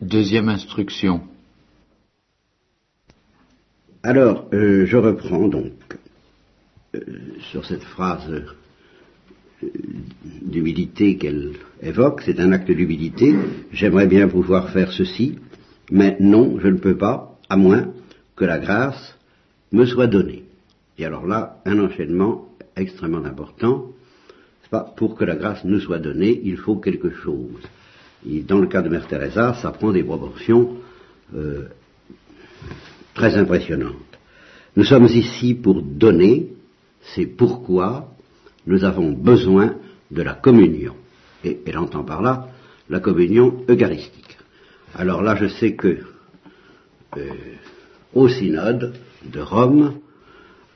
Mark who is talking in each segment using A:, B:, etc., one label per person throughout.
A: Deuxième instruction.
B: Alors, euh, je reprends donc euh, sur cette phrase euh, d'humilité qu'elle évoque. C'est un acte d'humilité. J'aimerais bien pouvoir faire ceci, mais non, je ne peux pas, à moins que la grâce me soit donnée. Et alors là, un enchaînement extrêmement important. Pas, pour que la grâce nous soit donnée, il faut quelque chose. Et dans le cas de Mère Teresa, ça prend des proportions euh, très impressionnantes. Nous sommes ici pour donner, c'est pourquoi nous avons besoin de la communion. Et elle entend par là la communion eucharistique. Alors là, je sais que euh, au synode de Rome,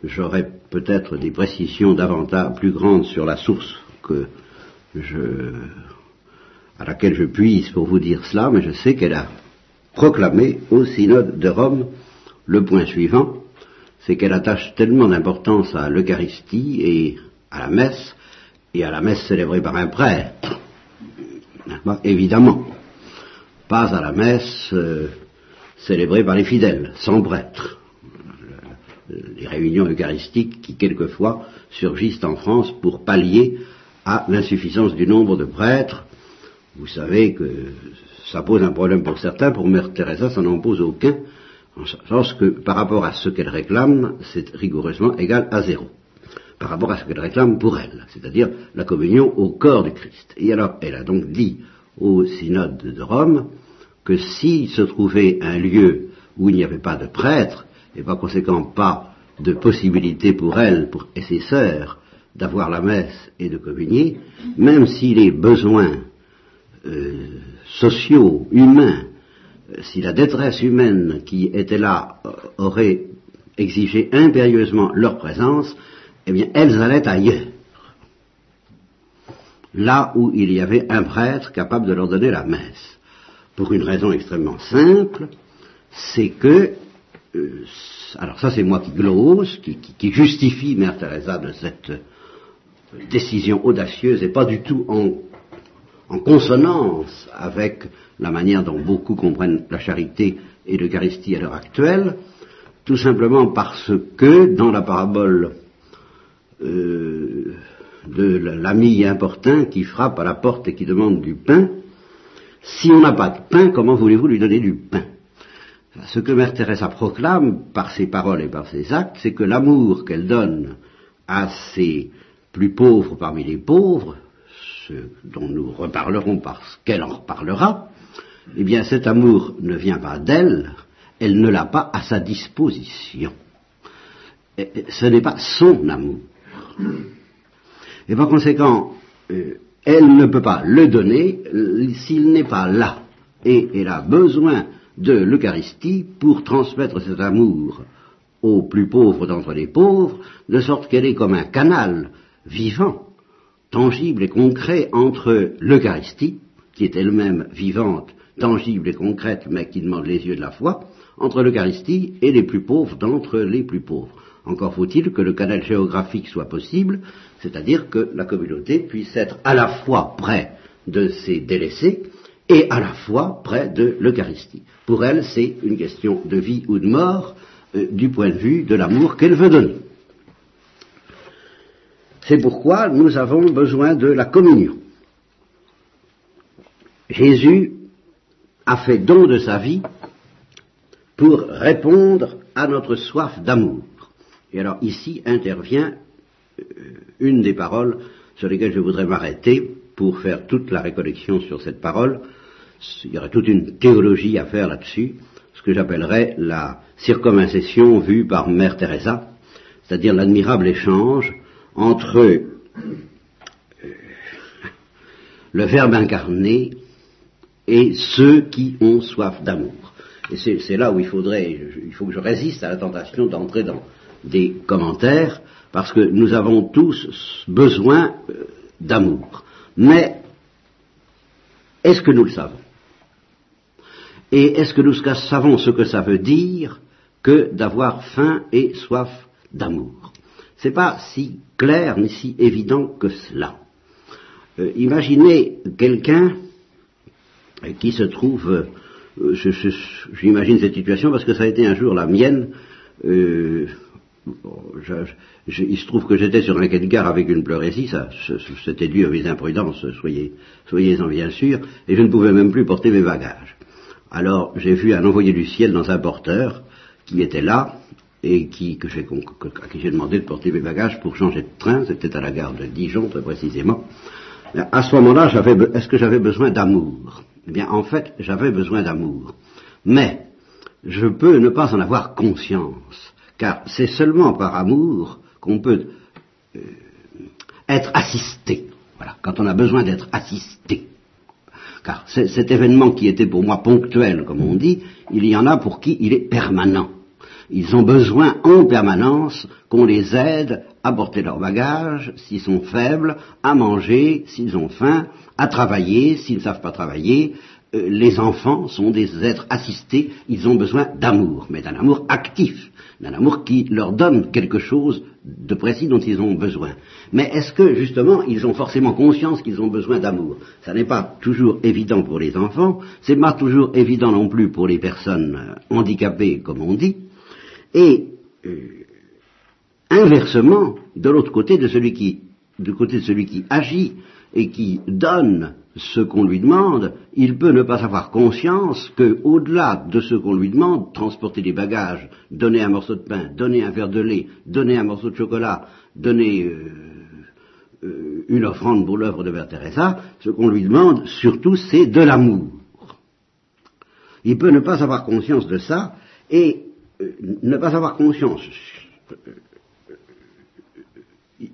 B: j'aurai peut-être des précisions davantage plus grandes sur la source que je, à laquelle je puise pour vous dire cela, mais je sais qu'elle a proclamé au synode de Rome le point suivant, c'est qu'elle attache tellement d'importance à l'Eucharistie et à la messe, et à la messe célébrée par un prêtre, évidemment, pas à la messe euh, célébrée par les fidèles, sans prêtre. Les réunions eucharistiques qui quelquefois surgissent en France pour pallier à l'insuffisance du nombre de prêtres. Vous savez que ça pose un problème pour certains, pour Mère Teresa ça n'en pose aucun, en sens que par rapport à ce qu'elle réclame, c'est rigoureusement égal à zéro. Par rapport à ce qu'elle réclame pour elle, c'est-à-dire la communion au corps du Christ. Et alors, elle a donc dit au synode de Rome que s'il se trouvait un lieu où il n'y avait pas de prêtre, et par conséquent pas de possibilité pour elle pour, et ses sœurs d'avoir la messe et de communier, même si les besoins euh, sociaux, humains, euh, si la détresse humaine qui était là euh, aurait exigé impérieusement leur présence, eh bien elles allaient ailleurs. Là où il y avait un prêtre capable de leur donner la messe. Pour une raison extrêmement simple, c'est que alors ça c'est moi qui glose, qui, qui, justifie Mère Teresa de cette décision audacieuse et pas du tout en, consonance avec la manière dont beaucoup comprennent la charité et l'Eucharistie à l'heure actuelle, tout simplement parce que dans la parabole euh, de l'ami importun qui frappe à la porte et qui demande du pain, si on n'a pas de pain, comment voulez-vous lui donner du pain? Ce que Mère Teresa proclame par ses paroles et par ses actes, c'est que l'amour qu'elle donne à ses plus pauvres parmi les pauvres, ce dont nous reparlerons parce qu'elle en reparlera, eh bien cet amour ne vient pas d'elle, elle ne l'a pas à sa disposition. ce n'est pas son amour. Et par conséquent, euh, elle ne peut pas le donner s'il n'est pas là. Et elle a besoin de l'Eucharistie pour transmettre cet amour aux plus pauvres d'entre les pauvres, de sorte qu'elle est comme un canal vivant, tangible et concret entre l'Eucharistie, qui est elle-même vivante, tangible et concrète, mais qui demande les yeux de la foi, entre l'Eucharistie et les plus pauvres d'entre les plus pauvres. Encore faut-il que le canal géographique soit possible, c'est-à-dire que la communauté puisse être à la fois près de ses délaissés et à la fois près de l'Eucharistie. Pour elle, c'est une question de vie ou de mort euh, du point de vue de l'amour qu'elle veut donner. C'est pourquoi nous avons besoin de la communion. Jésus a fait don de sa vie pour répondre à notre soif d'amour. Et alors ici intervient euh, une des paroles sur lesquelles je voudrais m'arrêter pour faire toute la récollection sur cette parole. Il y aurait toute une théologie à faire là-dessus, ce que j'appellerais la circumcision vue par Mère Teresa, c'est-à-dire l'admirable échange entre euh, le Verbe incarné et ceux qui ont soif d'amour. Et c'est là où il faudrait, il faut que je résiste à la tentation d'entrer dans des commentaires, parce que nous avons tous besoin euh, d'amour. Mais est-ce que nous le savons? Et est-ce que nous savons ce que ça veut dire que d'avoir faim et soif d'amour? C'est pas si clair ni si évident que cela. Euh, imaginez quelqu'un qui se trouve euh, j'imagine cette situation parce que ça a été un jour la mienne. Euh, il se trouve que j'étais sur un quai de gare avec une pleurésie, ça, c'était dû à mes imprudences, soyez, soyez-en bien sûr, et je ne pouvais même plus porter mes bagages. Alors j'ai vu un envoyé du ciel dans un porteur qui était là et qui, que j'ai, à qui j'ai demandé de porter mes bagages pour changer de train, c'était à la gare de Dijon très précisément. À ce moment-là, est-ce que j'avais besoin d'amour? Eh bien, en fait, j'avais besoin d'amour. Mais, je peux ne pas en avoir conscience, car c'est seulement par amour qu'on peut euh, être assisté. Voilà, quand on a besoin d'être assisté. Car cet événement qui était pour moi ponctuel, comme on dit, il y en a pour qui il est permanent. Ils ont besoin en permanence qu'on les aide à porter leur bagage s'ils sont faibles, à manger s'ils ont faim, à travailler s'ils ne savent pas travailler. Euh, les enfants sont des êtres assistés, ils ont besoin d'amour, mais d'un amour actif, d'un amour qui leur donne quelque chose de précis dont ils ont besoin. Mais est-ce que justement ils ont forcément conscience qu'ils ont besoin d'amour? Ça n'est pas toujours évident pour les enfants, c'est pas toujours évident non plus pour les personnes euh, handicapées, comme on dit, et euh, Inversement, de l'autre côté de celui qui, du côté de celui qui agit et qui donne ce qu'on lui demande, il peut ne pas avoir conscience que, au-delà de ce qu'on lui demande, transporter des bagages, donner un morceau de pain, donner un verre de lait, donner un morceau de chocolat, donner euh, euh, une offrande pour l'œuvre de Mère Teresa, ce qu'on lui demande surtout c'est de l'amour. Il peut ne pas avoir conscience de ça et ne pas avoir conscience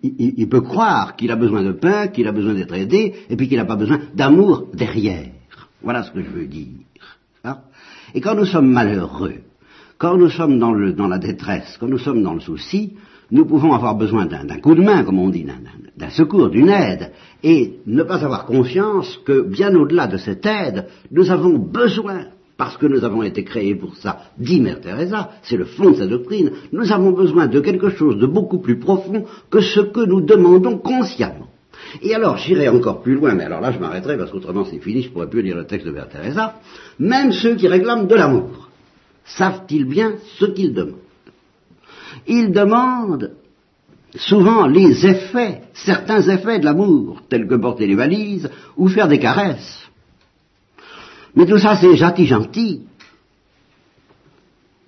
B: il, peut croire qu'il a besoin de pain, qu'il a besoin d'être aidé, et puis qu'il n'a pas besoin d'amour derrière. Voilà ce que je veux dire. Hein? et quand nous sommes malheureux, quand nous sommes dans, la détresse, quand nous sommes dans le souci, nous pouvons avoir besoin d'un coup de main, comme on dit, d'un secours, d'une aide, et ne pas avoir conscience que bien au-delà de cette aide, nous avons besoin parce que nous avons été créés pour ça, dit Mère Teresa, c'est le fond de sa doctrine, nous avons besoin de quelque chose de beaucoup plus profond que ce que nous demandons consciemment. Et alors, j'irai encore plus loin, mais alors là je m'arrêterai parce qu'autrement c'est fini, je pourrais plus lire le texte de Mère Teresa, même ceux qui réclament de l'amour, savent-ils bien ce qu'ils demandent? Ils demandent souvent les effets, certains effets de l'amour, tels que porter les valises ou faire des caresses. Mais tout ça, c'est gentil, gentil.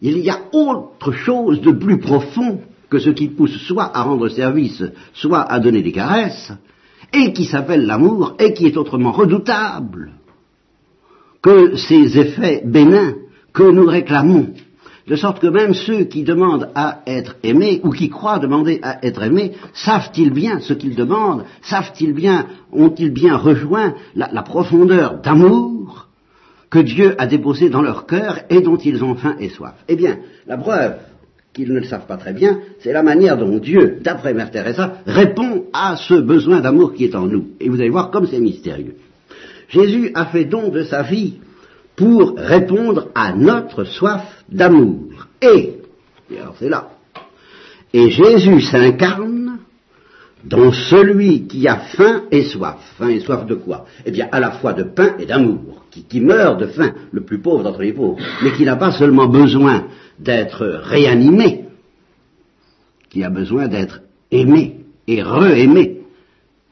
B: Il y a autre chose de plus profond que ce qui pousse soit à rendre service, soit à donner des caresses, et qui s'appelle l'amour, et qui est autrement redoutable que ces effets bénins que nous réclamons. De sorte que même ceux qui demandent à être aimés, ou qui croient demander à être aimés, savent-ils bien ce qu'ils demandent? Savent-ils bien, ont-ils bien rejoint la profondeur d'amour? Que Dieu a déposé dans leur cœur et dont ils ont faim et soif. Eh bien, la preuve qu'ils ne le savent pas très bien, c'est la manière dont Dieu, d'après Mère Teresa, répond à ce besoin d'amour qui est en nous. Et vous allez voir comme c'est mystérieux. Jésus a fait don de sa vie pour répondre à notre soif d'amour. Et, alors c'est là, et Jésus s'incarne dans celui qui a faim et soif. Faim et soif de quoi? Eh bien, à la fois de pain et d'amour qui, meurt de faim, le plus pauvre d'entre les pauvres, mais qui n'a pas seulement besoin d'être réanimé, qui a besoin d'être aimé et re-aimé,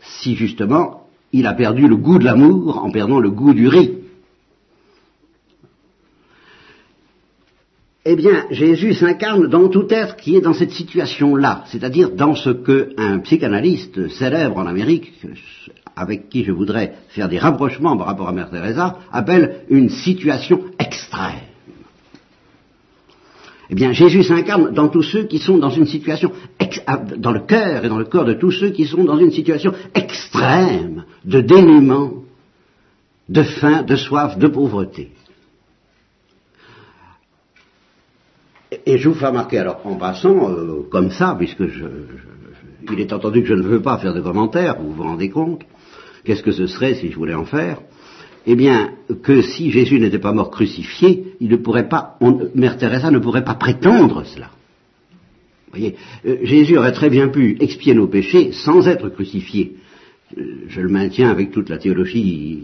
B: si justement il a perdu le goût de l'amour en perdant le goût du riz. Eh bien, Jésus s'incarne dans tout être qui est dans cette situation-là, c'est-à-dire dans ce qu'un psychanalyste célèbre en Amérique avec qui je voudrais faire des rapprochements par rapport à Mère Teresa, appelle une situation extrême. Eh bien, Jésus s'incarne dans tous ceux qui sont dans une situation, ah, dans le cœur et dans le corps de tous ceux qui sont dans une situation extrême de dénuement, de faim, de soif, de pauvreté. Et je vous fais remarquer, alors en passant, euh, comme ça, puisque je, il est entendu que je ne veux pas faire de commentaires, vous vous rendez compte, Qu'est-ce que ce serait si je voulais en faire? Eh bien, que si Jésus n'était pas mort crucifié, il ne pourrait pas, Mère Teresa ne pourrait pas prétendre cela. Vous voyez, euh, Jésus aurait très bien pu expier nos péchés sans être crucifié. Euh, je le maintiens avec toute la théologie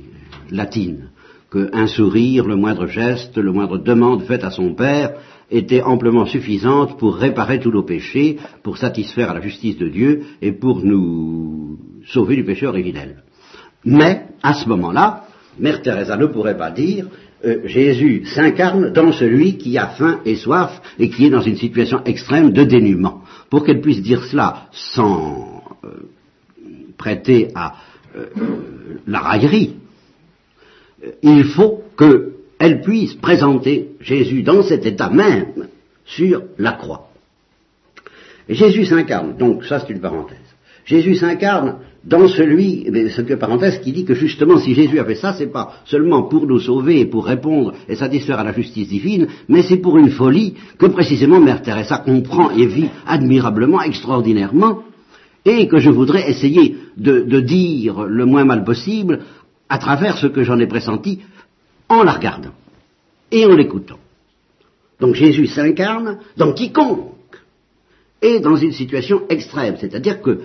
B: latine qu'un sourire, le moindre geste, le moindre demande faite à son Père était amplement suffisante pour réparer tous nos péchés, pour satisfaire à la justice de Dieu et pour nous sauver du péché originel. Mais, à ce moment-là, Mère Teresa ne pourrait pas dire euh, Jésus s'incarne dans celui qui a faim et soif et qui est dans une situation extrême de dénuement. Pour qu'elle puisse dire cela sans euh, prêter à euh, la raillerie, il faut qu'elle puisse présenter Jésus dans cet état même sur la croix. Jésus s'incarne, donc ça c'est une parenthèse. Jésus s'incarne dans celui, c'est que parenthèse qui dit que justement si Jésus a fait ça, c'est pas seulement pour nous sauver et pour répondre et satisfaire à la justice divine, mais c'est pour une folie que précisément Mère Teresa comprend et vit admirablement, extraordinairement, et que je voudrais essayer de, de dire le moins mal possible à travers ce que j'en ai pressenti en la regardant et en l'écoutant. Donc Jésus s'incarne dans quiconque est dans une situation extrême, c'est-à-dire que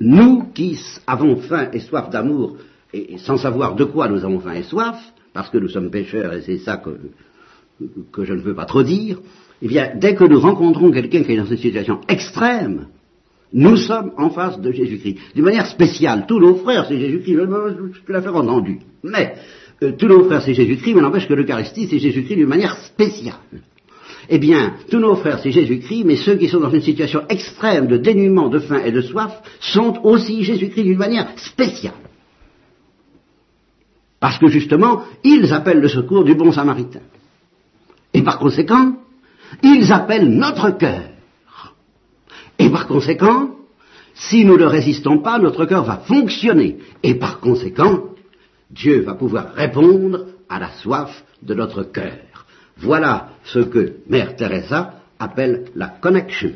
B: nous qui avons faim et soif d'amour, et, sans savoir de quoi nous avons faim et soif, parce que nous sommes pécheurs et c'est ça que, je ne veux pas trop dire, eh bien, dès que nous rencontrons quelqu'un qui est dans une situation extrême, nous sommes en face de Jésus-Christ. D'une manière spéciale, tous nos frères, c'est Jésus-Christ, je peux la faire entendu. Mais, euh, tous nos frères, c'est Jésus-Christ, mais n'empêche que l'Eucharistie, c'est Jésus-Christ d'une manière spéciale. Eh bien, tous nos frères, c'est Jésus-Christ, mais ceux qui sont dans une situation extrême de dénuement, de faim et de soif, sont aussi Jésus-Christ d'une manière spéciale. Parce que justement, ils appellent le secours du bon samaritain. Et par conséquent, ils appellent notre cœur. Et par conséquent, si nous ne résistons pas, notre cœur va fonctionner. Et par conséquent, Dieu va pouvoir répondre à la soif de notre cœur. Voilà ce que Mère Teresa appelle la connection,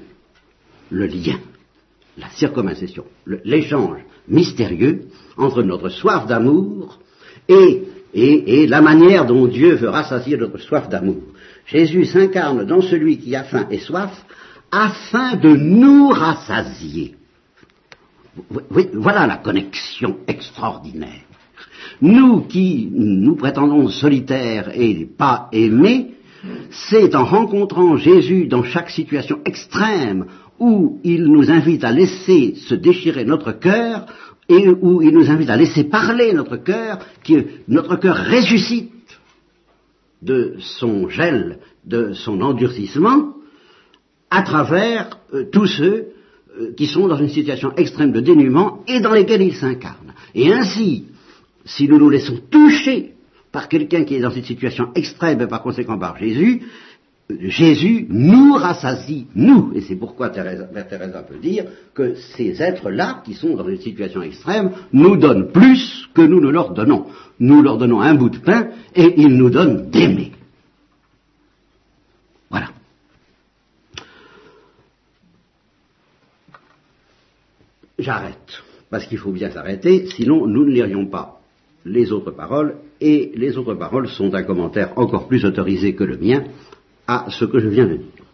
B: le lien, la circumcision, l'échange mystérieux entre notre soif d'amour et, et, la manière dont Dieu veut rassasier notre soif d'amour. Jésus s'incarne dans celui qui a faim et soif afin de nous rassasier. Voilà la connexion extraordinaire. Nous qui nous prétendons solitaires et pas aimés, c'est en rencontrant Jésus dans chaque situation extrême où il nous invite à laisser se déchirer notre cœur et où il nous invite à laisser parler notre cœur, que notre cœur ressuscite de son gel, de son endurcissement, à travers euh, tous ceux euh, qui sont dans une situation extrême de dénuement et dans lesquels il s'incarne. Et ainsi, si nous nous laissons toucher par quelqu'un qui est dans une situation extrême et par conséquent par Jésus, Jésus nous rassasie, nous. Et c'est pourquoi Thérèse, Teresa peut dire que ces êtres-là, qui sont dans une situation extrême, nous donnent plus que nous ne leur donnons. Nous leur donnons un bout de pain et ils nous donnent d'aimer. Voilà. J'arrête, parce qu'il faut bien s'arrêter, sinon nous ne lirions pas les autres paroles, et les autres paroles sont un commentaire encore plus autorisé que le mien à ce que je viens de dire.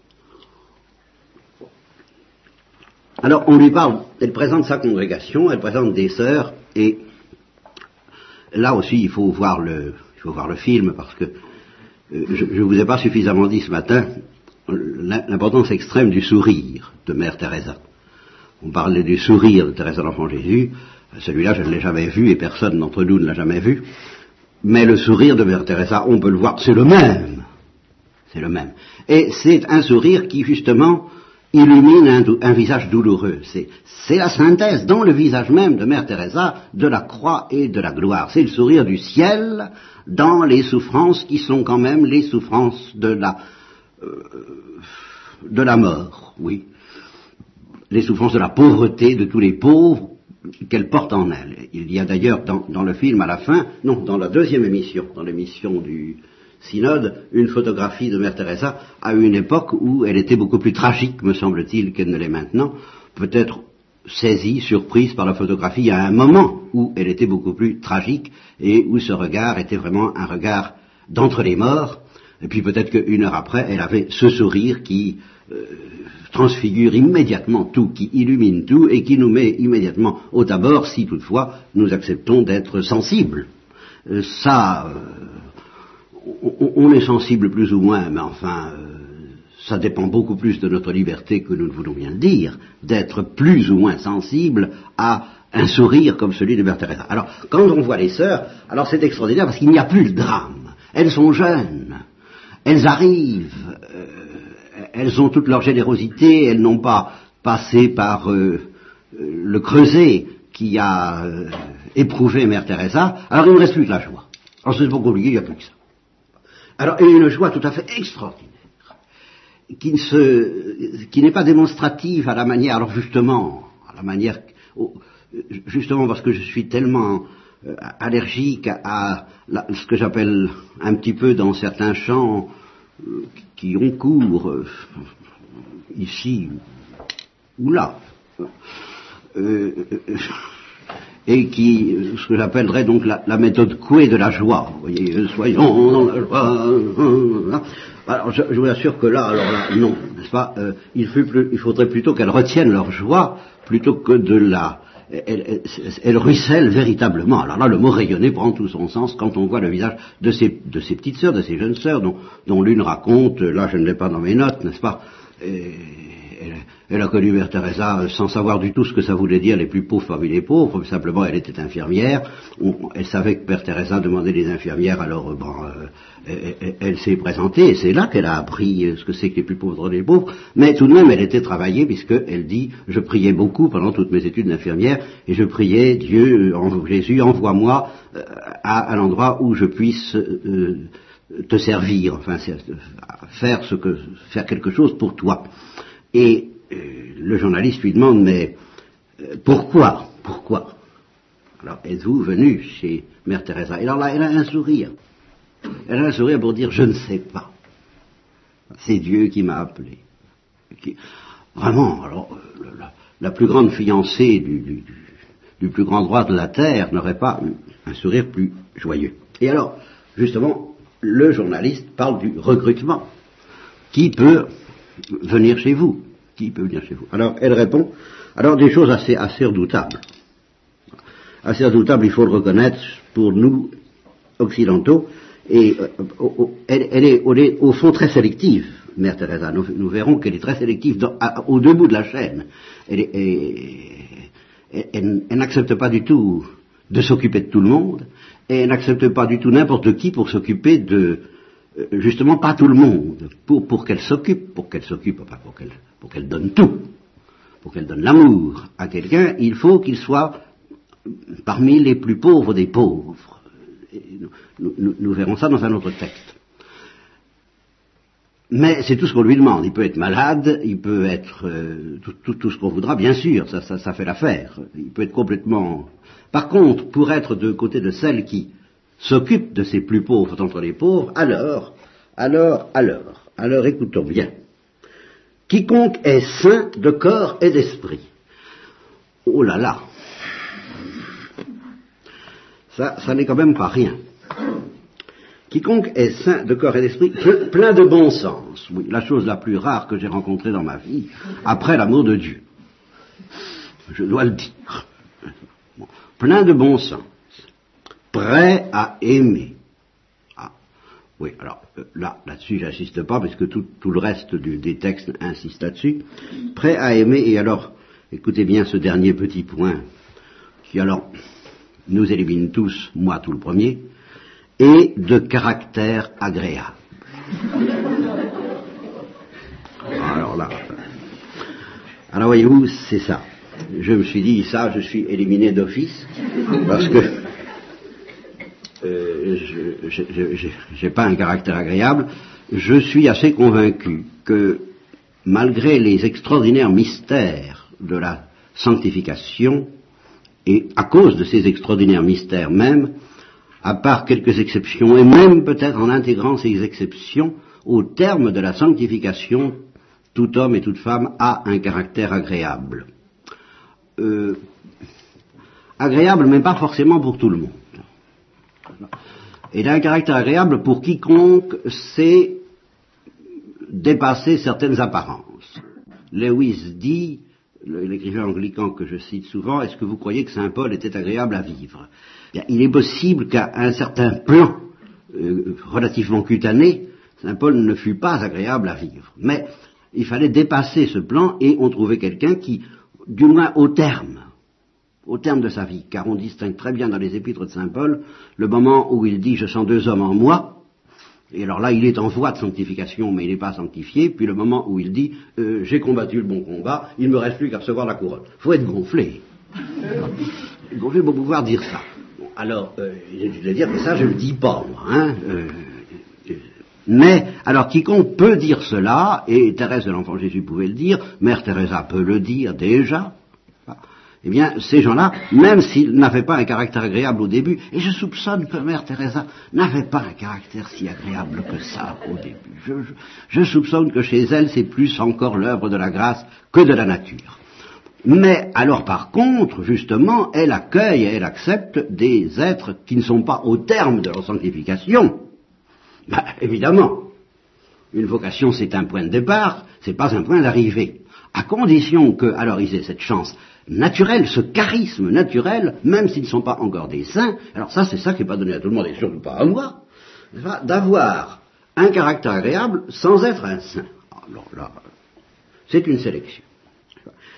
B: Alors on lui parle, elle présente sa congrégation, elle présente des sœurs, et là aussi il faut voir le, film parce que euh, je ne vous ai pas suffisamment dit ce matin l'importance extrême du sourire de Mère Teresa. On parlait du sourire de de l'Enfant Jésus, celui-là, je ne l'ai jamais vu et personne d'entre nous ne l'a jamais vu. Mais le sourire de Mère Teresa, on peut le voir, c'est le même. C'est le même. Et c'est un sourire qui, justement, illumine un, visage douloureux. C'est la synthèse dans le visage même de Mère Teresa de la croix et de la gloire. C'est le sourire du ciel dans les souffrances qui sont quand même les souffrances de la, euh, de la mort, oui. Les souffrances de la pauvreté de tous les pauvres qu'elle porte en elle. Il y a d'ailleurs dans, le film à la fin, non, dans la deuxième émission, dans l'émission du synode, une photographie de Mère Teresa à une époque où elle était beaucoup plus tragique, me semble-t-il, qu'elle ne l'est maintenant, peut-être saisie, surprise par la photographie à un moment où elle était beaucoup plus tragique et où ce regard était vraiment un regard d'entre les morts, et puis peut-être qu'une heure après, elle avait ce sourire qui euh, transfigure immédiatement tout, qui illumine tout et qui nous met immédiatement au d'abord si toutefois nous acceptons d'être sensibles. euh, ça, on, on, est sensible plus ou moins, mais enfin, ça dépend beaucoup plus de notre liberté que nous ne voulons bien le dire, d'être plus ou moins sensible à un sourire comme celui de Teresa. Alors, quand on voit les sœurs, alors c'est extraordinaire parce qu'il n'y a plus le drame. Elles sont jeunes, elles arrivent, euh, elles ont toute leur générosité, elles n'ont pas passé par euh, le creuset qui a euh, éprouvé Mère Teresa, alors il ne reste plus que la joie. Alors c'est pas compliqué, il n'y a plus que ça. Alors, a une joie tout à fait extraordinaire qui ne se, qui n'est pas démonstrative à la manière, alors justement, à la manière, justement parce que je suis tellement euh, allergique à, ce que j'appelle un petit peu dans certains champs euh, qui ont cours euh, ici ou là. et qui, ce que j'appellerais donc la, méthode couée de la joie. Vous voyez, soyons dans la joie. Alors, je, vous assure que là, alors là, non, n'est-ce pas il, il, faudrait plutôt qu'elles retiennent leur joie plutôt que de la elle, ruisselle véritablement. Alors là, le mot rayonner prend tout son sens quand on voit le visage de ces, de petites sœurs, de ces jeunes sœurs, dont, l'une raconte, là je ne l'ai pas dans mes notes, n'est-ce pas elle, a connu Mère Teresa sans savoir du tout ce que ça voulait dire les plus pauvres parmi les pauvres, simplement elle était infirmière, elle savait que Mère Teresa demandait des infirmières, alors bon, euh, elle, s'est présentée, et c'est là qu'elle a appris ce que c'est que les plus pauvres les pauvres, mais tout de même elle était travaillée, puisqu'elle dit, je priais beaucoup pendant toutes mes études d'infirmière, et je priais Dieu, Jésus, envoie-moi euh, à, l'endroit où je puisse... Euh, te servir, enfin faire ce faire quelque chose pour toi. Et euh, le journaliste lui demande mais euh, pourquoi Pourquoi? Alors êtes-vous venu chez Mère Teresa? Et alors là, elle a un sourire. Elle a un sourire pour dire je ne sais pas. C'est Dieu qui m'a appelé. Vraiment, alors euh, la, plus grande fiancée du, plus grand droit de la terre n'aurait pas un sourire plus joyeux. Et alors, justement, le journaliste parle du recrutement. Qui peut venir chez vous Qui peut venir chez vous? Alors, elle répond, alors des choses assez, assez redoutables. Assez redoutables, il faut le reconnaître, pour nous, occidentaux, et euh, elle, est, au fond très sélective, Mère Teresa. Nous, verrons qu'elle est très sélective au debout de la chaîne. Elle, elle n'accepte pas du tout de s'occuper de tout le monde, et elle n'accepte pas du tout n'importe qui pour s'occuper de, justement pas tout le monde, pour, qu'elle s'occupe, pour qu'elle s'occupe, enfin pour qu'elle, donne tout, pour qu'elle donne l'amour à quelqu'un, il faut qu'il soit parmi les plus pauvres des pauvres. Nous, verrons ça dans un autre texte. Mais c'est tout ce qu'on lui demande. Il peut être malade, il peut être euh, tout, tout, ce qu'on voudra, bien sûr, ça, ça, ça fait l'affaire. Il peut être complètement par contre, pour être de côté de celle qui s'occupe de ces plus pauvres d'entre les pauvres, alors, alors, alors, alors écoutons bien. Quiconque est saint de corps et d'esprit. Oh là là. Ça, ça n'est quand même pas rien. Quiconque est saint de corps et d'esprit, plein de bon sens. Oui, la chose la plus rare que j'ai rencontrée dans ma vie, après l'amour de Dieu. Je dois le dire plein de bon sens, prêt à aimer. Ah, oui, alors euh, là, là-dessus, j'insiste pas, parce que tout, le reste des textes insiste là-dessus. Prêt à aimer, et alors, écoutez bien ce dernier petit point, qui alors nous élimine tous, moi tout le premier, et de caractère agréable. Alors là, alors voyez-vous, c'est ça je me suis dit, ça, je suis éliminé d'office, parce que euh, je n'ai pas un caractère agréable. Je suis assez convaincu que, malgré les extraordinaires mystères de la sanctification, et à cause de ces extraordinaires mystères même, à part quelques exceptions, et même peut-être en intégrant ces exceptions, au terme de la sanctification, tout homme et toute femme a un caractère agréable. Euh, agréable, mais pas forcément pour tout le monde. Il a un caractère agréable pour quiconque sait dépasser certaines apparences. Lewis dit, l'écrivain anglican que je cite souvent, est-ce que vous croyez que Saint Paul était agréable à vivre? Il est possible qu'à un certain plan euh, relativement cutané, Saint Paul ne fut pas agréable à vivre. Mais il fallait dépasser ce plan et on trouvait quelqu'un qui, du moins au terme, au terme de sa vie, car on distingue très bien dans les épîtres de Saint Paul le moment où il dit je sens deux hommes en moi, et alors là il est en voie de sanctification mais il n'est pas sanctifié, puis le moment où il dit euh, j'ai combattu le bon combat, il ne me reste plus qu'à recevoir la couronne. Il faut être gonflé. gonflé pour pouvoir dire ça. alors, euh, je vais dire que ça je ne le dis pas moi. Hein, euh, mais, alors quiconque peut dire cela, et Thérèse de l'Enfant Jésus pouvait le dire, Mère Teresa peut le dire déjà, eh bien, ces gens-là, même s'ils n'avaient pas un caractère agréable au début, et je soupçonne que Mère Teresa n'avait pas un caractère si agréable que ça au début. Je, soupçonne que chez elle, c'est plus encore l'œuvre de la grâce que de la nature. Mais alors par contre, justement, elle accueille et elle accepte des êtres qui ne sont pas au terme de leur sanctification. Ben, évidemment, une vocation c'est un point de départ, c'est pas un point d'arrivée. À condition que, alors ils aient cette chance naturel, ce charisme naturel, même s'ils ne sont pas encore des saints, alors ça c'est ça qui n'est pas donné à tout le monde et surtout pas à moi, d'avoir un caractère agréable sans être un saint. Alors là, c'est une sélection.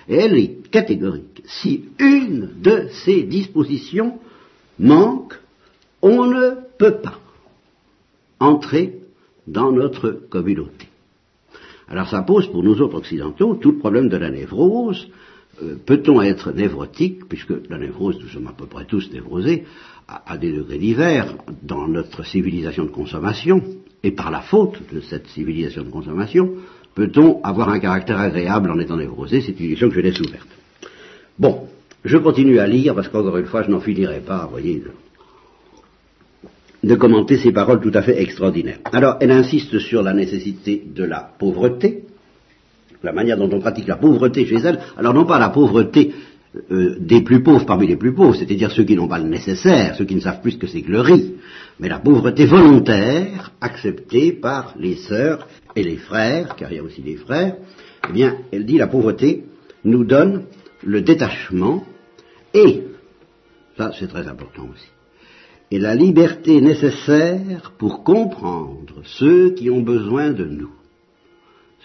B: Et elle est catégorique. Si une de ces dispositions manque, on ne peut pas entrer dans notre communauté. Alors ça pose pour nous autres occidentaux tout le problème de la névrose, euh, peut-on être névrotique, puisque la névrose, nous sommes à peu près tous névrosés, à, des degrés divers, dans notre civilisation de consommation, et par la faute de cette civilisation de consommation, peut-on avoir un caractère agréable en étant névrosé? C'est une question que je laisse ouverte. Bon, je continue à lire, parce qu'encore une fois, je n'en finirai pas, vous voyez, de commenter ces paroles tout à fait extraordinaires. Alors, elle insiste sur la nécessité de la pauvreté, la manière dont on pratique la pauvreté chez elle, alors non pas la pauvreté euh, des plus pauvres parmi les plus pauvres, c'est-à-dire ceux qui n'ont pas le nécessaire, ceux qui ne savent plus ce que c'est que le riz, mais la pauvreté volontaire acceptée par les sœurs et les frères, car il y a aussi des frères, eh bien, elle dit la pauvreté nous donne le détachement et, ça c'est très important aussi, et la liberté nécessaire pour comprendre ceux qui ont besoin de nous.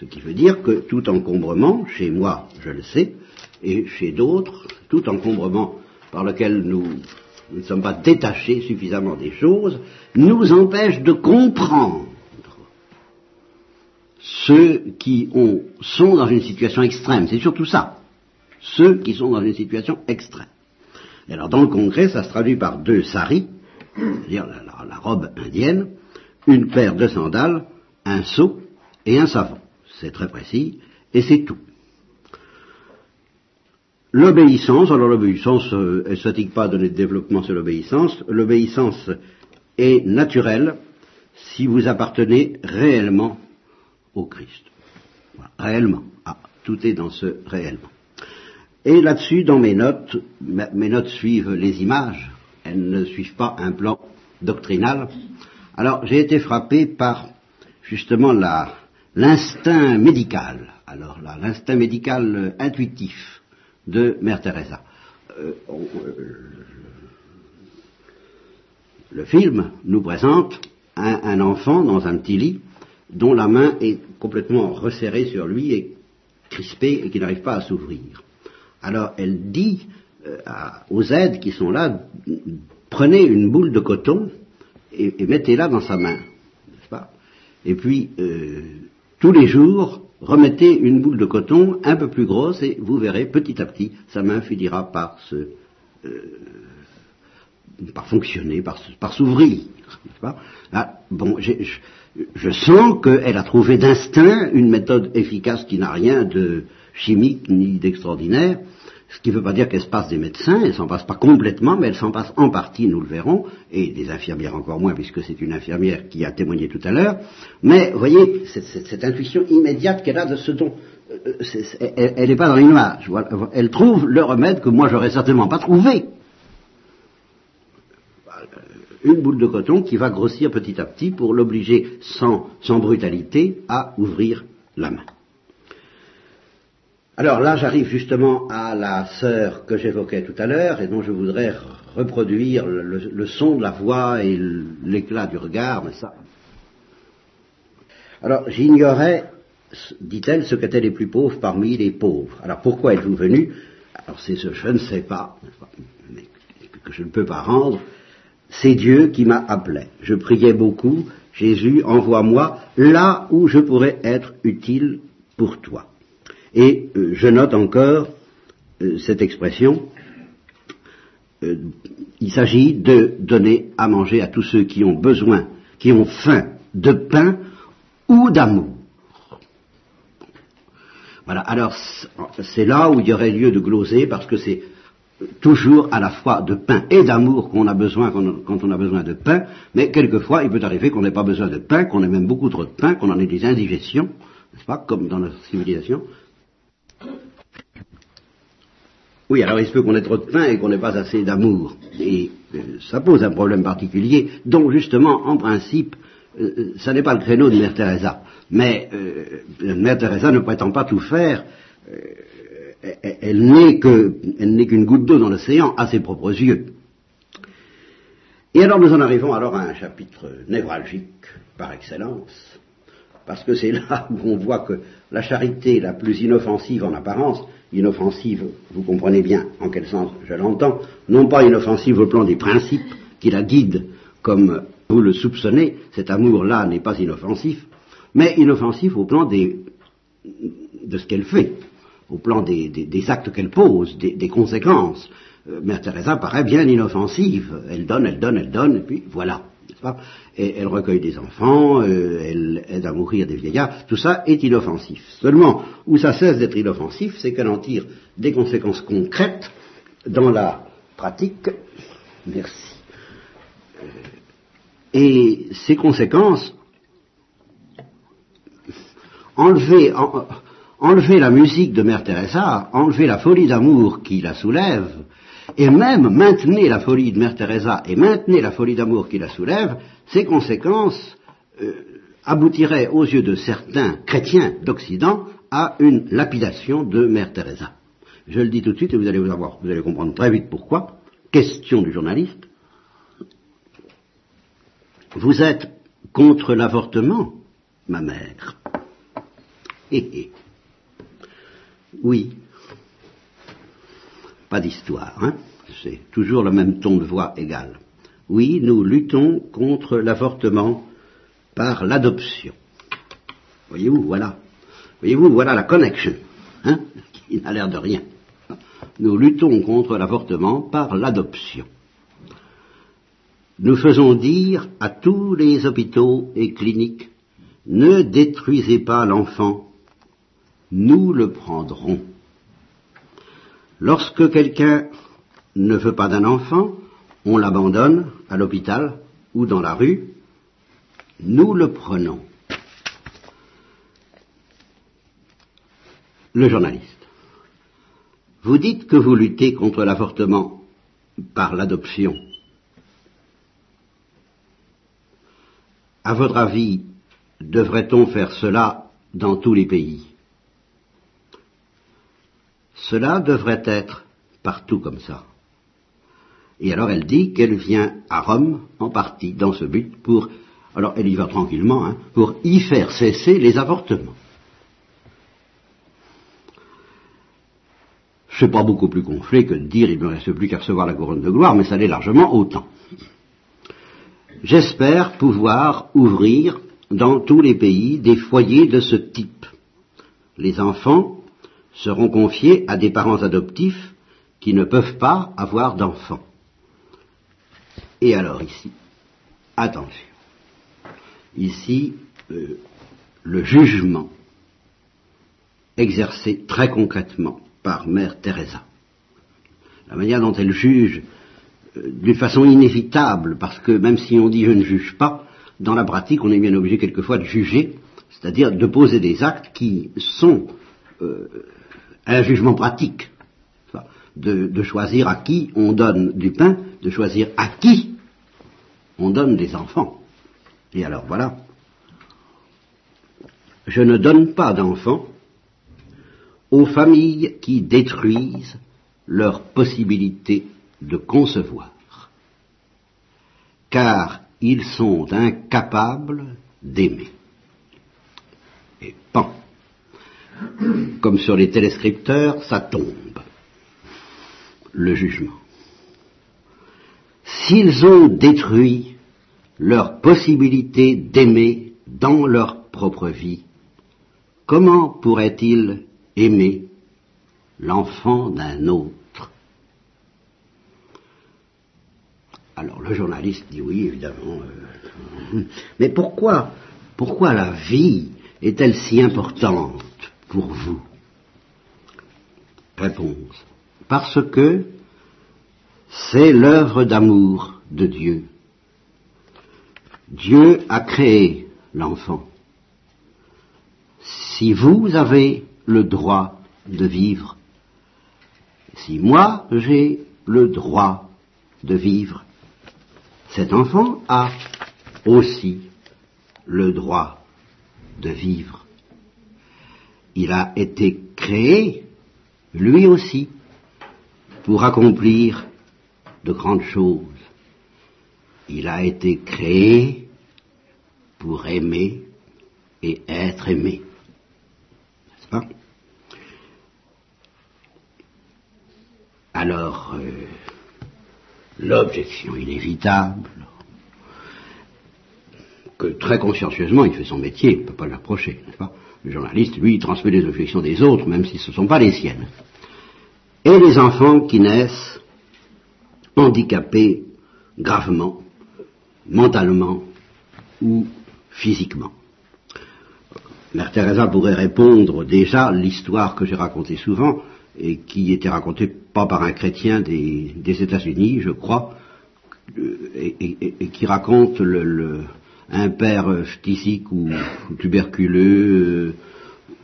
B: Ce qui veut dire que tout encombrement, chez moi, je le sais, et chez d'autres, tout encombrement par lequel nous, ne sommes pas détachés suffisamment des choses, nous empêche de comprendre ceux qui ont, sont dans une situation extrême. C'est surtout ça. Ceux qui sont dans une situation extrême. Et alors dans le concret, ça se traduit par deux saris, c'est-à-dire la robe indienne, une paire de sandales, un seau et un savon c'est très précis, et c'est tout. L'obéissance, alors l'obéissance, euh, elle ne fatigue pas à donner de développement sur l'obéissance, l'obéissance est naturelle si vous appartenez réellement au Christ. réellement. Ah, tout est dans ce réellement. Et là-dessus, dans mes notes, mes notes suivent les images, elles ne suivent pas un plan doctrinal. Alors, j'ai été frappé par justement la, l'instinct médical, alors là, l'instinct médical euh, intuitif de Mère Teresa. Euh, euh, le film nous présente un, enfant dans un petit lit dont la main est complètement resserrée sur lui et crispée et qui n'arrive pas à s'ouvrir. Alors elle dit aux aides qui sont là, prenez une boule de coton et, mettez-la dans sa main, pas? Et puis tous les jours, remettez une boule de coton un peu plus grosse et vous verrez petit à petit, sa main finira par se, euh, fonctionner, par, s'ouvrir. Ah, bon, je sens qu'elle a trouvé d'instinct une méthode efficace qui n'a rien de chimique ni d'extraordinaire, ce qui ne veut pas dire qu'elle se passe des médecins, elle s'en passe pas complètement, mais elle s'en passe en partie, nous le verront, et des infirmières encore moins, puisque c'est une infirmière qui a témoigné tout à l'heure. Mais, voyez, cette, intuition immédiate qu'elle a de ce dont euh, elle n'est pas dans l'image. Elle trouve le remède que moi j'aurais certainement pas trouvé. Une boule de coton qui va grossir petit à petit pour l'obliger sans brutalité à ouvrir la main. Alors là, j'arrive justement à la sœur que j'évoquais tout à l'heure et dont je voudrais reproduire le, son de la voix et l'éclat du regard, mais ça. Alors, j'ignorais, dit-elle, ce qu'étaient les plus pauvres parmi les pauvres. Alors, pourquoi êtes-vous venu Alors, c'est ce je ne sais pas, que je ne peux pas rendre. C'est Dieu qui m'a appelé. Je priais beaucoup. Jésus, envoie-moi là où je pourrais être utile pour toi. Et euh, je note encore euh, cette expression, euh, il s'agit de donner à manger à tous ceux qui ont besoin, qui ont faim de pain ou d'amour. Voilà, alors c'est là où il y aurait lieu de gloser parce que c'est toujours à la fois de pain et d'amour qu'on a besoin quand on a besoin de pain, mais quelquefois il peut arriver qu'on n'ait pas besoin de pain, qu'on ait même beaucoup trop de pain, qu'on en ait des indigestions, n'est-ce pas, comme dans notre civilisation, oui, alors il se peut qu'on ait trop de pain et qu'on n'ait pas assez d'amour. Et euh, ça pose un problème particulier, dont justement, en principe, euh, euh, ça n'est pas le créneau de Mère Teresa. Mais Mère Teresa ne prétend pas tout faire. elle n'est qu'une goutte d'eau dans l'océan à ses propres yeux. Et alors nous en arrivons alors à un chapitre névralgique par excellence, parce que c'est là où on voit que la charité la plus inoffensive en apparence, inoffensive, vous comprenez bien en quel sens je l'entends, non pas inoffensive au plan des principes qui la guident, comme vous le soupçonnez, cet amour-là n'est pas inoffensif, mais inoffensif au plan des, de ce qu'elle fait, au plan des, actes qu'elle pose, des, conséquences. Euh, Mère Teresa paraît bien inoffensive, elle donne, elle donne, elle donne, et puis voilà elle recueille des enfants, euh, elle aide à mourir des vieillards, tout ça est inoffensif. Seulement, où ça cesse d'être inoffensif, c'est qu'elle en tire des conséquences concrètes dans la pratique. Merci. Euh, et ces conséquences, enlever la musique de Mère Teresa, enlever la folie d'amour qui la soulève, et même maintenez la folie de Mère Teresa et maintenez la folie d'amour qui la soulève, ces conséquences euh, aboutiraient aux yeux de certains chrétiens d'Occident à une lapidation de Mère Teresa. Je le dis tout de suite et vous allez vous avoir, vous allez comprendre très vite pourquoi. Question du journaliste. Vous êtes contre l'avortement, ma mère. Oui, pas d'histoire, hein c'est toujours le même ton de voix égal. Oui, nous luttons contre l'avortement par l'adoption. Voyez-vous, voilà. Voyez-vous, voilà la connection, hein, qui n'a l'air de rien. Nous luttons contre l'avortement par l'adoption. Nous faisons dire à tous les hôpitaux et cliniques, ne détruisez pas l'enfant, nous le prendrons. Lorsque quelqu'un ne veut pas d'un enfant, on l'abandonne à l'hôpital ou dans la rue, nous le prenons. Le journaliste. Vous dites que vous luttez contre l'avortement par l'adoption. À votre avis, devrait-on faire cela dans tous les pays? Cela devrait être partout comme ça. Et alors elle dit qu'elle vient à Rome en partie dans ce but pour, alors elle y va tranquillement, hein, pour y faire cesser les avortements. C'est pas beaucoup plus gonflé que de dire il ne reste plus qu'à recevoir la couronne de gloire, mais ça l'est largement autant. J'espère pouvoir ouvrir dans tous les pays des foyers de ce type. Les enfants seront confiés à des parents adoptifs qui ne peuvent pas avoir d'enfants. Et alors ici, attention, ici, euh, le jugement exercé très concrètement par Mère Teresa, la manière dont elle juge euh, d'une façon inévitable, parce que même si on dit je ne juge pas, dans la pratique on est bien obligé quelquefois de juger, c'est-à-dire de poser des actes qui sont euh, un jugement pratique, de, choisir à qui on donne du pain, de choisir à qui on donne des enfants. Et alors voilà, je ne donne pas d'enfants aux familles qui détruisent leur possibilité de concevoir. car ils sont incapables d'aimer. Et pan. Comme sur les téléscripteurs, ça tombe. Le jugement. S'ils ont détruit leur possibilité d'aimer dans leur propre vie, comment pourraient-ils aimer l'enfant d'un autre? Alors le journaliste dit oui, évidemment. Euh, mais pourquoi, pourquoi la vie est-elle si importante? Pour vous Réponse. Parce que c'est l'œuvre d'amour de Dieu. Dieu a créé l'enfant. Si vous avez le droit de vivre, si moi j'ai le droit de vivre, cet enfant a aussi le droit de vivre. Il a été créé, lui aussi, pour accomplir de grandes choses. Il a été créé pour aimer et être aimé. N'est-ce pas? Alors, euh, l'objection inévitable, que très consciencieusement il fait son métier, on ne peut pas l'approcher, Le journaliste, lui, il transmet les objections des autres, même si ce ne sont pas les siennes. Et les enfants qui naissent handicapés gravement, mentalement ou physiquement. Mère Teresa pourrait répondre déjà l'histoire que j'ai racontée souvent et qui était racontée pas par un chrétien des, États-Unis, je crois, et, qui raconte le, un père phtisique ou, tuberculeux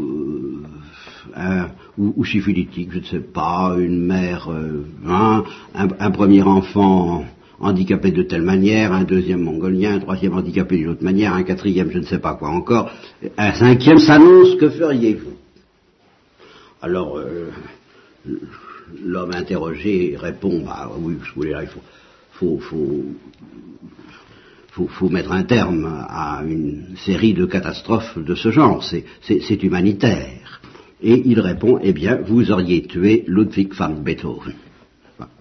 B: euh, ou, syphilitique, je ne sais pas, une mère, euh, un, premier enfant handicapé de telle manière, un deuxième mongolien, un troisième handicapé d'une autre manière, un quatrième je ne sais pas quoi encore, un cinquième s'annonce, que feriez-vous? Alors, euh, l'homme interrogé répond, bah oui, je voulais là, il faut, faut, faut, faut, faut, mettre un terme à une série de catastrophes de ce genre, c'est humanitaire. Et il répond, eh bien, vous auriez tué Ludwig van Beethoven.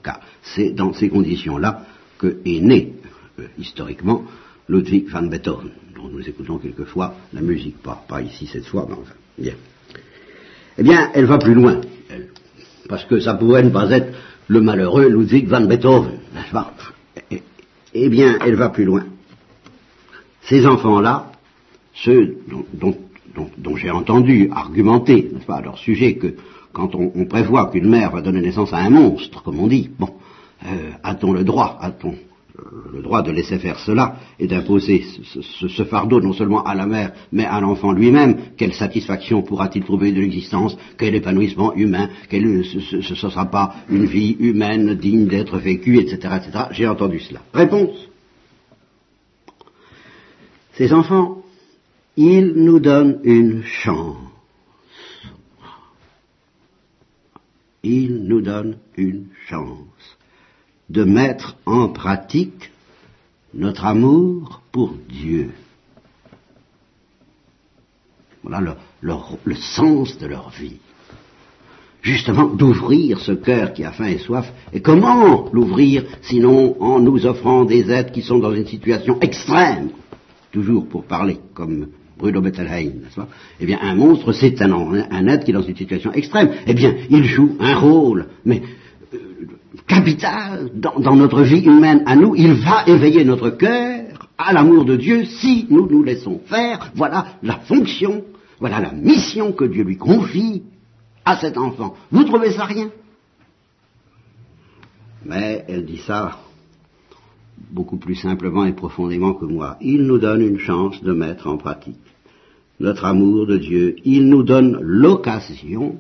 B: Car c'est dans ces conditions-là que est né, euh, historiquement, Ludwig van Beethoven, dont nous écoutons quelquefois la musique, pas, ici cette fois, mais enfin, bien. Eh bien, elle va plus loin, parce que ça pourrait ne pas être le malheureux Ludwig van Beethoven, pas? Eh, eh bien, elle va plus loin. Ces enfants-là, ceux dont, dont, j'ai entendu argumenter, n'est-ce pas, à leur sujet, que quand on, prévoit qu'une mère va donner naissance à un monstre, comme on dit, bon, euh, a-t-on le droit, a-t-on euh, le droit de laisser faire cela et d'imposer ce, fardeau non seulement à la mère, mais à l'enfant lui-même? Quelle satisfaction pourra-t-il trouver de l'existence? Quel épanouissement humain? Quelle, ce ne sera pas une vie humaine digne d'être vécue, etc., etc. J'ai entendu cela. Réponse. Ces enfants il nous donne une chance. Il nous donne une chance de mettre en pratique notre amour pour Dieu. Voilà le, sens de leur vie. Justement, d'ouvrir ce cœur qui a faim et soif. Et comment l'ouvrir sinon en nous offrant des êtres qui sont dans une situation extrême? Toujours pour parler comme Bruno Bettelheim, n'est-ce pas? Eh bien, un monstre, c'est un, être qui est dans une situation extrême. Eh bien, il joue un rôle, mais euh, capital dans, notre vie humaine à nous. Il va éveiller notre cœur à l'amour de Dieu si nous nous laissons faire. Voilà la fonction, voilà la mission que Dieu lui confie à cet enfant. Vous trouvez ça rien? Mais elle dit ça beaucoup plus simplement et profondément que moi. Il nous donne une chance de mettre en pratique notre amour de Dieu. Il nous donne l'occasion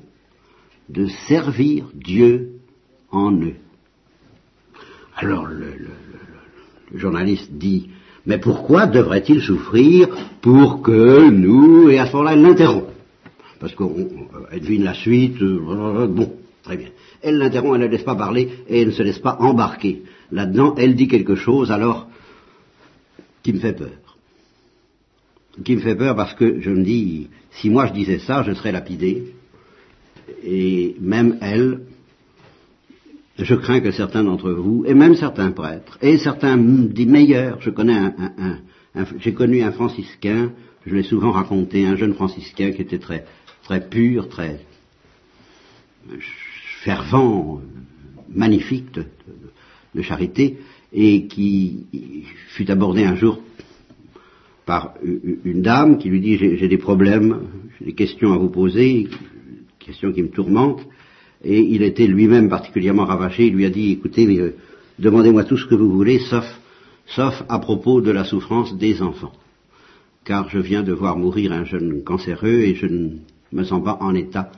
B: de servir Dieu en eux. Alors le, journaliste dit, mais pourquoi devrait-il souffrir pour que nous, et à ce moment-là, elle l'interrompt. Parce qu'elle devine la suite, euh, bon, très bien. Elle l'interrompt, elle ne laisse pas parler et elle ne se laisse pas embarquer. Là-dedans, elle dit quelque chose, alors qui me fait peur. Qui me fait peur parce que je me dis, si moi je disais ça, je serais lapidé. Et même elle, je crains que certains d'entre vous, et même certains prêtres, et certains des meilleurs, je connais un, j'ai connu un franciscain, je l'ai souvent raconté, un jeune franciscain qui était très, pur, très fervent, magnifique charité, et qui fut abordé un jour par une dame qui lui dit j'ai des problèmes, j'ai des questions à vous poser, questions qui me tourmentent, et il était lui-même particulièrement ravaché, il lui a dit écoutez, euh, demandez-moi tout ce que vous voulez, sauf, sauf à propos de la souffrance des enfants, car je viens de voir mourir un jeune cancéreux et je ne me sens pas en état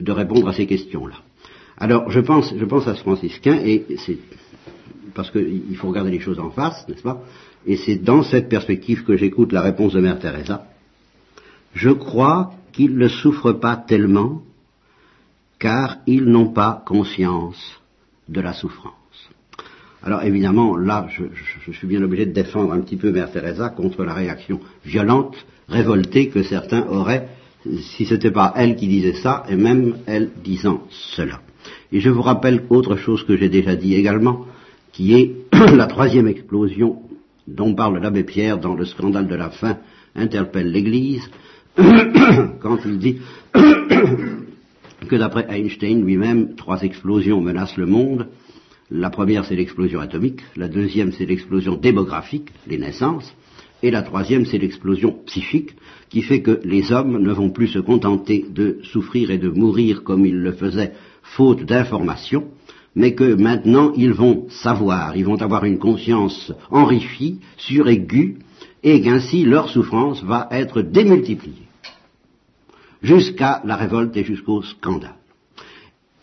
B: de répondre à ces questions-là. Alors, je pense, je pense à ce franciscain, et c'est parce qu'il faut regarder les choses en face, n'est-ce pas? Et c'est dans cette perspective que j'écoute la réponse de Mère Teresa. Je crois qu'il ne souffre pas tellement, car ils n'ont pas conscience de la souffrance. Alors évidemment, là, je, je, suis bien obligé de défendre un petit peu Mère Teresa contre la réaction violente, révoltée que certains auraient si ce n'était pas elle qui disait ça, et même elle disant cela. Et je vous rappelle autre chose que j'ai déjà dit également, qui est la troisième explosion dont parle l'abbé Pierre dans le scandale de la faim interpelle l'Église, quand il dit que d'après Einstein lui-même, trois explosions menacent le monde. La première, c'est l'explosion atomique, la deuxième, c'est l'explosion démographique, les naissances, et la troisième, c'est l'explosion psychique, qui fait que les hommes ne vont plus se contenter de souffrir et de mourir comme ils le faisaient, faute d'information, mais que maintenant ils vont savoir, ils vont avoir une conscience enrichie, suraiguë, et qu'ainsi leur souffrance va être démultipliée, jusqu'à la révolte et jusqu'au scandale.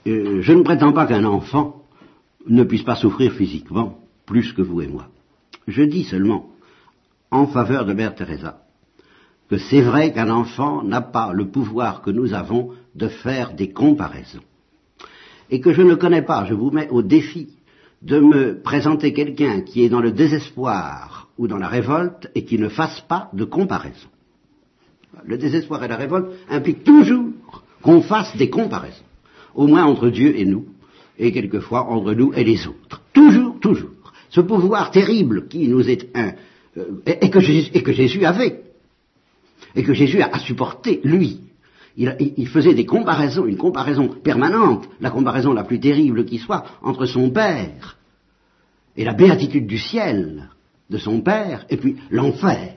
B: Euh, je ne prétends pas qu'un enfant ne puisse pas souffrir physiquement plus que vous et moi. Je dis seulement en faveur de Mère Teresa que c'est vrai qu'un enfant n'a pas le pouvoir que nous avons de faire des comparaisons. Et que je ne connais pas, je vous mets au défi de me présenter quelqu'un qui est dans le désespoir ou dans la révolte et qui ne fasse pas de comparaison. Le désespoir et la révolte impliquent toujours qu'on fasse des comparaisons, au moins entre Dieu et nous, et quelquefois entre nous et les autres. Toujours, toujours. Ce pouvoir terrible qui nous est un, euh, et, que Jésus, avait, et que Jésus a, supporté, lui. Il, faisait des comparaisons, une comparaison permanente, la comparaison la plus terrible qui soit, entre son Père et la béatitude du ciel de son Père, et puis l'enfer.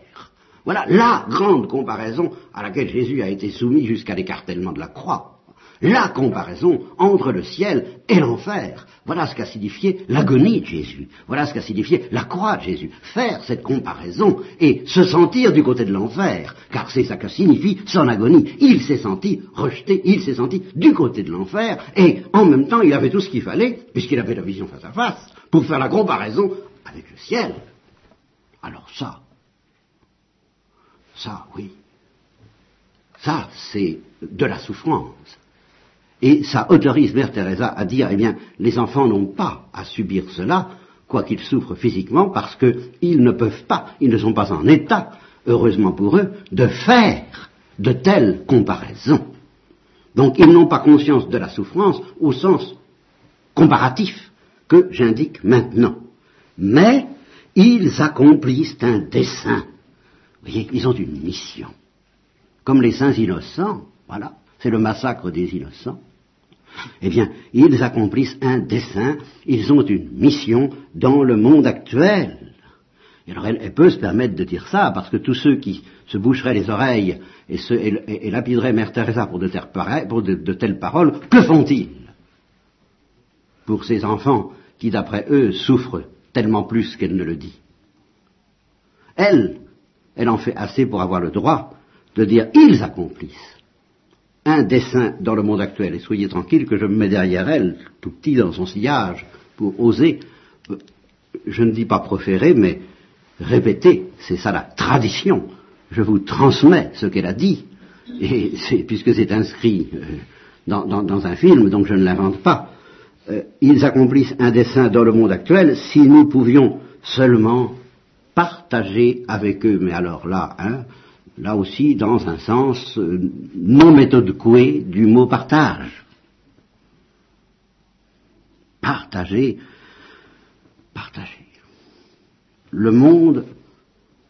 B: Voilà la grande comparaison à laquelle Jésus a été soumis jusqu'à l'écartèlement de la croix la comparaison entre le ciel et l'enfer. Voilà ce qu'a signifié l'agonie de Jésus. Voilà ce qu'a signifié la croix de Jésus. Faire cette comparaison et se sentir du côté de l'enfer, car c'est ça que signifie son agonie. Il s'est senti rejeté, il s'est senti du côté de l'enfer, et en même temps il avait tout ce qu'il fallait, puisqu'il avait la vision face à face, pour faire la comparaison avec le ciel. Alors ça, ça, oui, ça, c'est de la souffrance. Et ça autorise Mère Teresa à dire, eh bien, les enfants n'ont pas à subir cela, quoiqu'ils souffrent physiquement, parce qu'ils ne peuvent pas, ils ne sont pas en état, heureusement pour eux, de faire de telles comparaisons. Donc ils n'ont pas conscience de la souffrance au sens comparatif que j'indique maintenant. Mais ils accomplissent un dessein. Vous voyez, ils ont une mission. Comme les saints innocents, voilà c'est le massacre des innocents, eh bien, ils accomplissent un dessein, ils ont une mission dans le monde actuel. Et alors, elle, peut se permettre de dire ça, parce que tous ceux qui se boucheraient les oreilles et, lapideraient Mère Teresa pour de telles paroles, que font-ils? Pour ces enfants qui, d'après eux, souffrent tellement plus qu'elle ne le dit. Elle, elle en fait assez pour avoir le droit de dire ils accomplissent un dessin dans le monde actuel. Et soyez tranquille que je me mets derrière elle, tout petit dans son sillage, pour oser, je ne dis pas proférer, mais répéter. C'est ça la tradition. Je vous transmets ce qu'elle a dit, et puisque c'est inscrit euh, dans, un film, donc je ne l'invente pas. Euh, ils accomplissent un dessin dans le monde actuel si nous pouvions seulement partager avec eux. Mais alors là, hein, là aussi dans un sens euh, non méthode du mot partage. Partager, partager. Le monde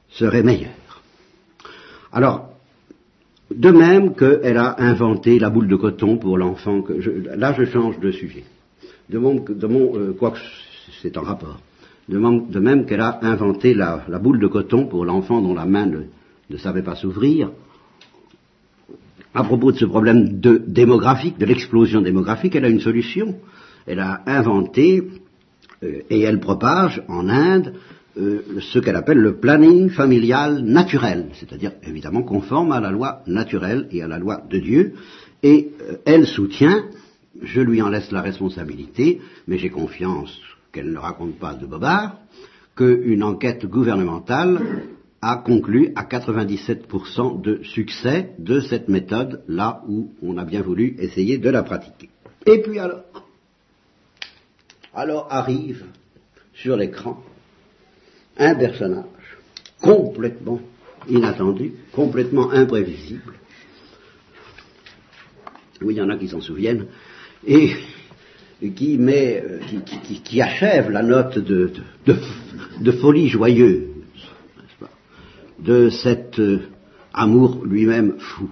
B: serait meilleur. Alors, de même qu'elle a inventé la boule de coton pour l'enfant, là je change de sujet. De c'est rapport. De, même qu'elle a inventé la, boule de coton pour l'enfant dont la main ne, savait pas s'ouvrir. À propos de ce problème démographique, de l'explosion démographique, elle a une solution. Elle a inventé euh, et elle propage en Inde euh, ce qu'elle appelle le planning familial naturel, c'est-à-dire évidemment conforme à la loi naturelle et à la loi de Dieu, et euh, elle soutient, je lui en laisse la responsabilité, mais j'ai confiance qu'elle ne raconte pas de bobard, qu'une enquête gouvernementale a conclu à 97% de succès de cette méthode là où on a bien voulu essayer de la pratiquer. Et puis alors, arrive sur l'écran un personnage complètement inattendu, complètement imprévisible. Oui, il y en a qui s'en souviennent, et, qui, met, euh, qui, achève la note de, folie joyeuse, de cet euh, amour lui-même fou.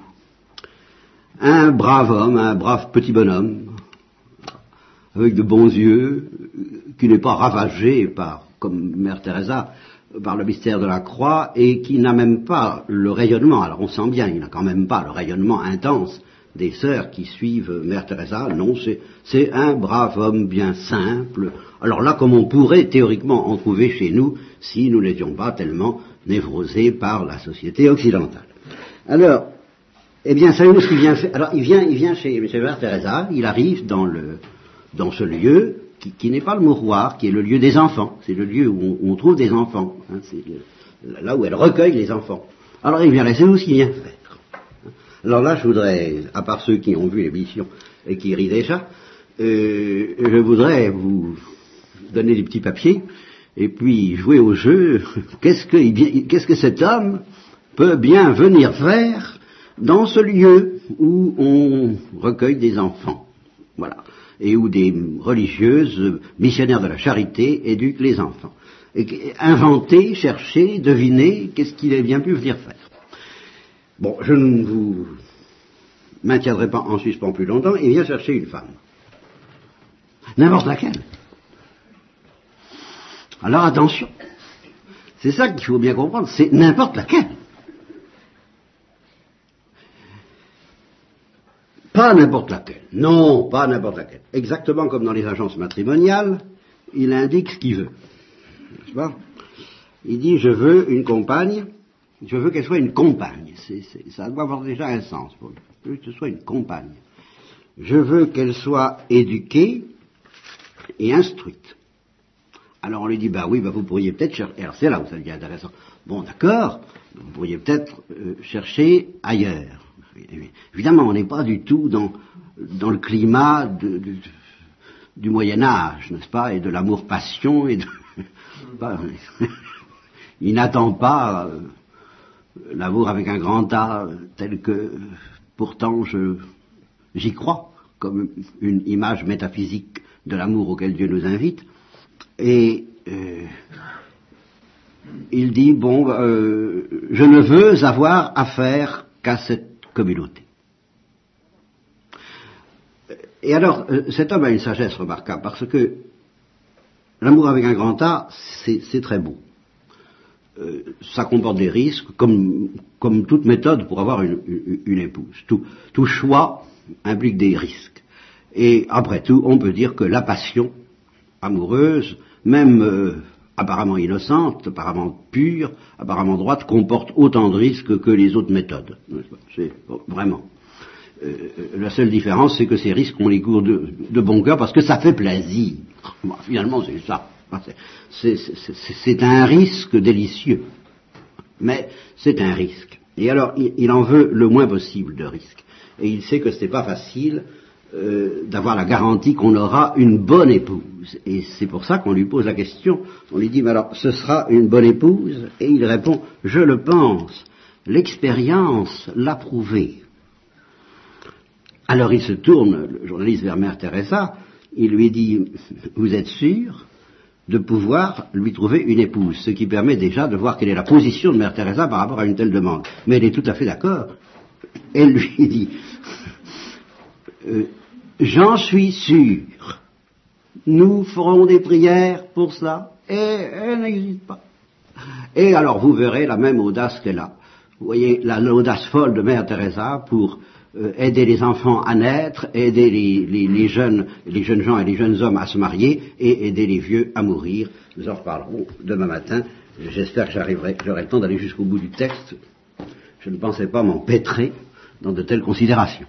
B: Un brave homme, un brave petit bonhomme, avec de bons yeux, qui n'est pas ravagé par comme Mère Teresa, par le mystère de la croix, et qui n'a même pas le rayonnement, alors on sent bien, il n'a quand même pas le rayonnement intense des sœurs qui suivent Mère Teresa, non, c'est un brave homme bien simple, alors là comme on pourrait théoriquement en trouver chez nous si nous n'étions pas tellement névrosés par la société occidentale. Alors, eh bien, savez-vous ce qu'il vient faire Alors, il vient, il vient chez, Mère Teresa, il arrive dans, le, dans ce lieu, qui, n'est pas le mouroir, qui est le lieu des enfants. C'est le lieu où on, trouve des enfants. Hein, c'est là où elle recueille les enfants. Alors il vient là, c'est nous ce qu'il vient faire. Alors là, je voudrais, à part ceux qui ont vu l'émission et qui rient déjà, euh, je voudrais vous donner des petits papiers et puis jouer au jeu. Qu'est-ce que, qu'est-ce que cet homme peut bien venir faire dans ce lieu où on recueille des enfants? Voilà et où des religieuses, missionnaires de la charité, éduquent les enfants. Et inventer, chercher, deviner, qu'est-ce qu'il a bien pu venir faire. Bon, je ne vous maintiendrai pas en suspens plus longtemps, il vient chercher une femme. N'importe laquelle. Alors attention, c'est ça qu'il faut bien comprendre, c'est n'importe laquelle. Pas n'importe laquelle. Non, pas n'importe laquelle. Exactement comme dans les agences matrimoniales, il indique ce qu'il veut. il dit je veux une compagne, je veux qu'elle soit une compagne. ça doit avoir déjà un sens pour que ce soit une compagne. Je veux qu'elle soit éduquée et instruite. Alors on lui dit, bah oui, bah vous pourriez peut-être chercher, alors c'est là où ça devient intéressant. Bon, d'accord, vous pourriez peut-être euh, chercher ailleurs. Évidemment, on n'est pas du tout dans, dans le climat du Moyen Âge, n'est-ce pas, et de l'amour-passion, et de... il n'attend pas euh, l'amour avec un grand A, tel que pourtant je, j'y crois, comme une image métaphysique de l'amour auquel Dieu nous invite. Et euh, il dit, bon, euh, je ne veux avoir affaire qu'à cette communauté. Et alors, euh, cet homme a une sagesse remarquable, parce que l'amour avec un grand A, c'est très beau. Ça comporte des risques, comme, comme, toute méthode pour avoir une, une, épouse. Tout, tout, choix implique des risques. Et après tout, on peut dire que la passion amoureuse, même euh, apparemment innocente, apparemment pure, apparemment droite, comporte autant de risques que les autres méthodes. C'est vraiment. Euh, la seule différence, c'est que ces risques, on les court de, bon cœur parce que ça fait plaisir. finalement, c'est ça. C'est un risque délicieux. Mais c'est un risque. Et alors, il, en veut le moins possible de risques. Et il sait que ce n'est pas facile euh, d'avoir la garantie qu'on aura une bonne épouse. Et c'est pour ça qu'on lui pose la question. On lui dit, mais alors, ce sera une bonne épouse? Et il répond, je le pense. L'expérience l'a prouvé. Alors il se tourne, le journaliste, vers Mère Teresa, il lui dit, vous êtes sûr de pouvoir lui trouver une épouse, ce qui permet déjà de voir quelle est la position de Mère Teresa par rapport à une telle demande. Mais elle est tout à fait d'accord. Elle lui dit, euh, j'en suis sûr, nous ferons des prières pour cela, et elle n'existe pas. Et alors vous verrez la même audace qu'elle a. Vous voyez l'audace folle de Mère Teresa pour euh, aider les enfants à naître, aider les, jeunes, les jeunes gens et les jeunes hommes à se marier et aider les vieux à mourir. Nous en reparlerons demain matin. J'espère que j'arriverai, j'aurai le temps d'aller jusqu'au bout du texte. Je ne pensais pas m'empêtrer dans de telles considérations.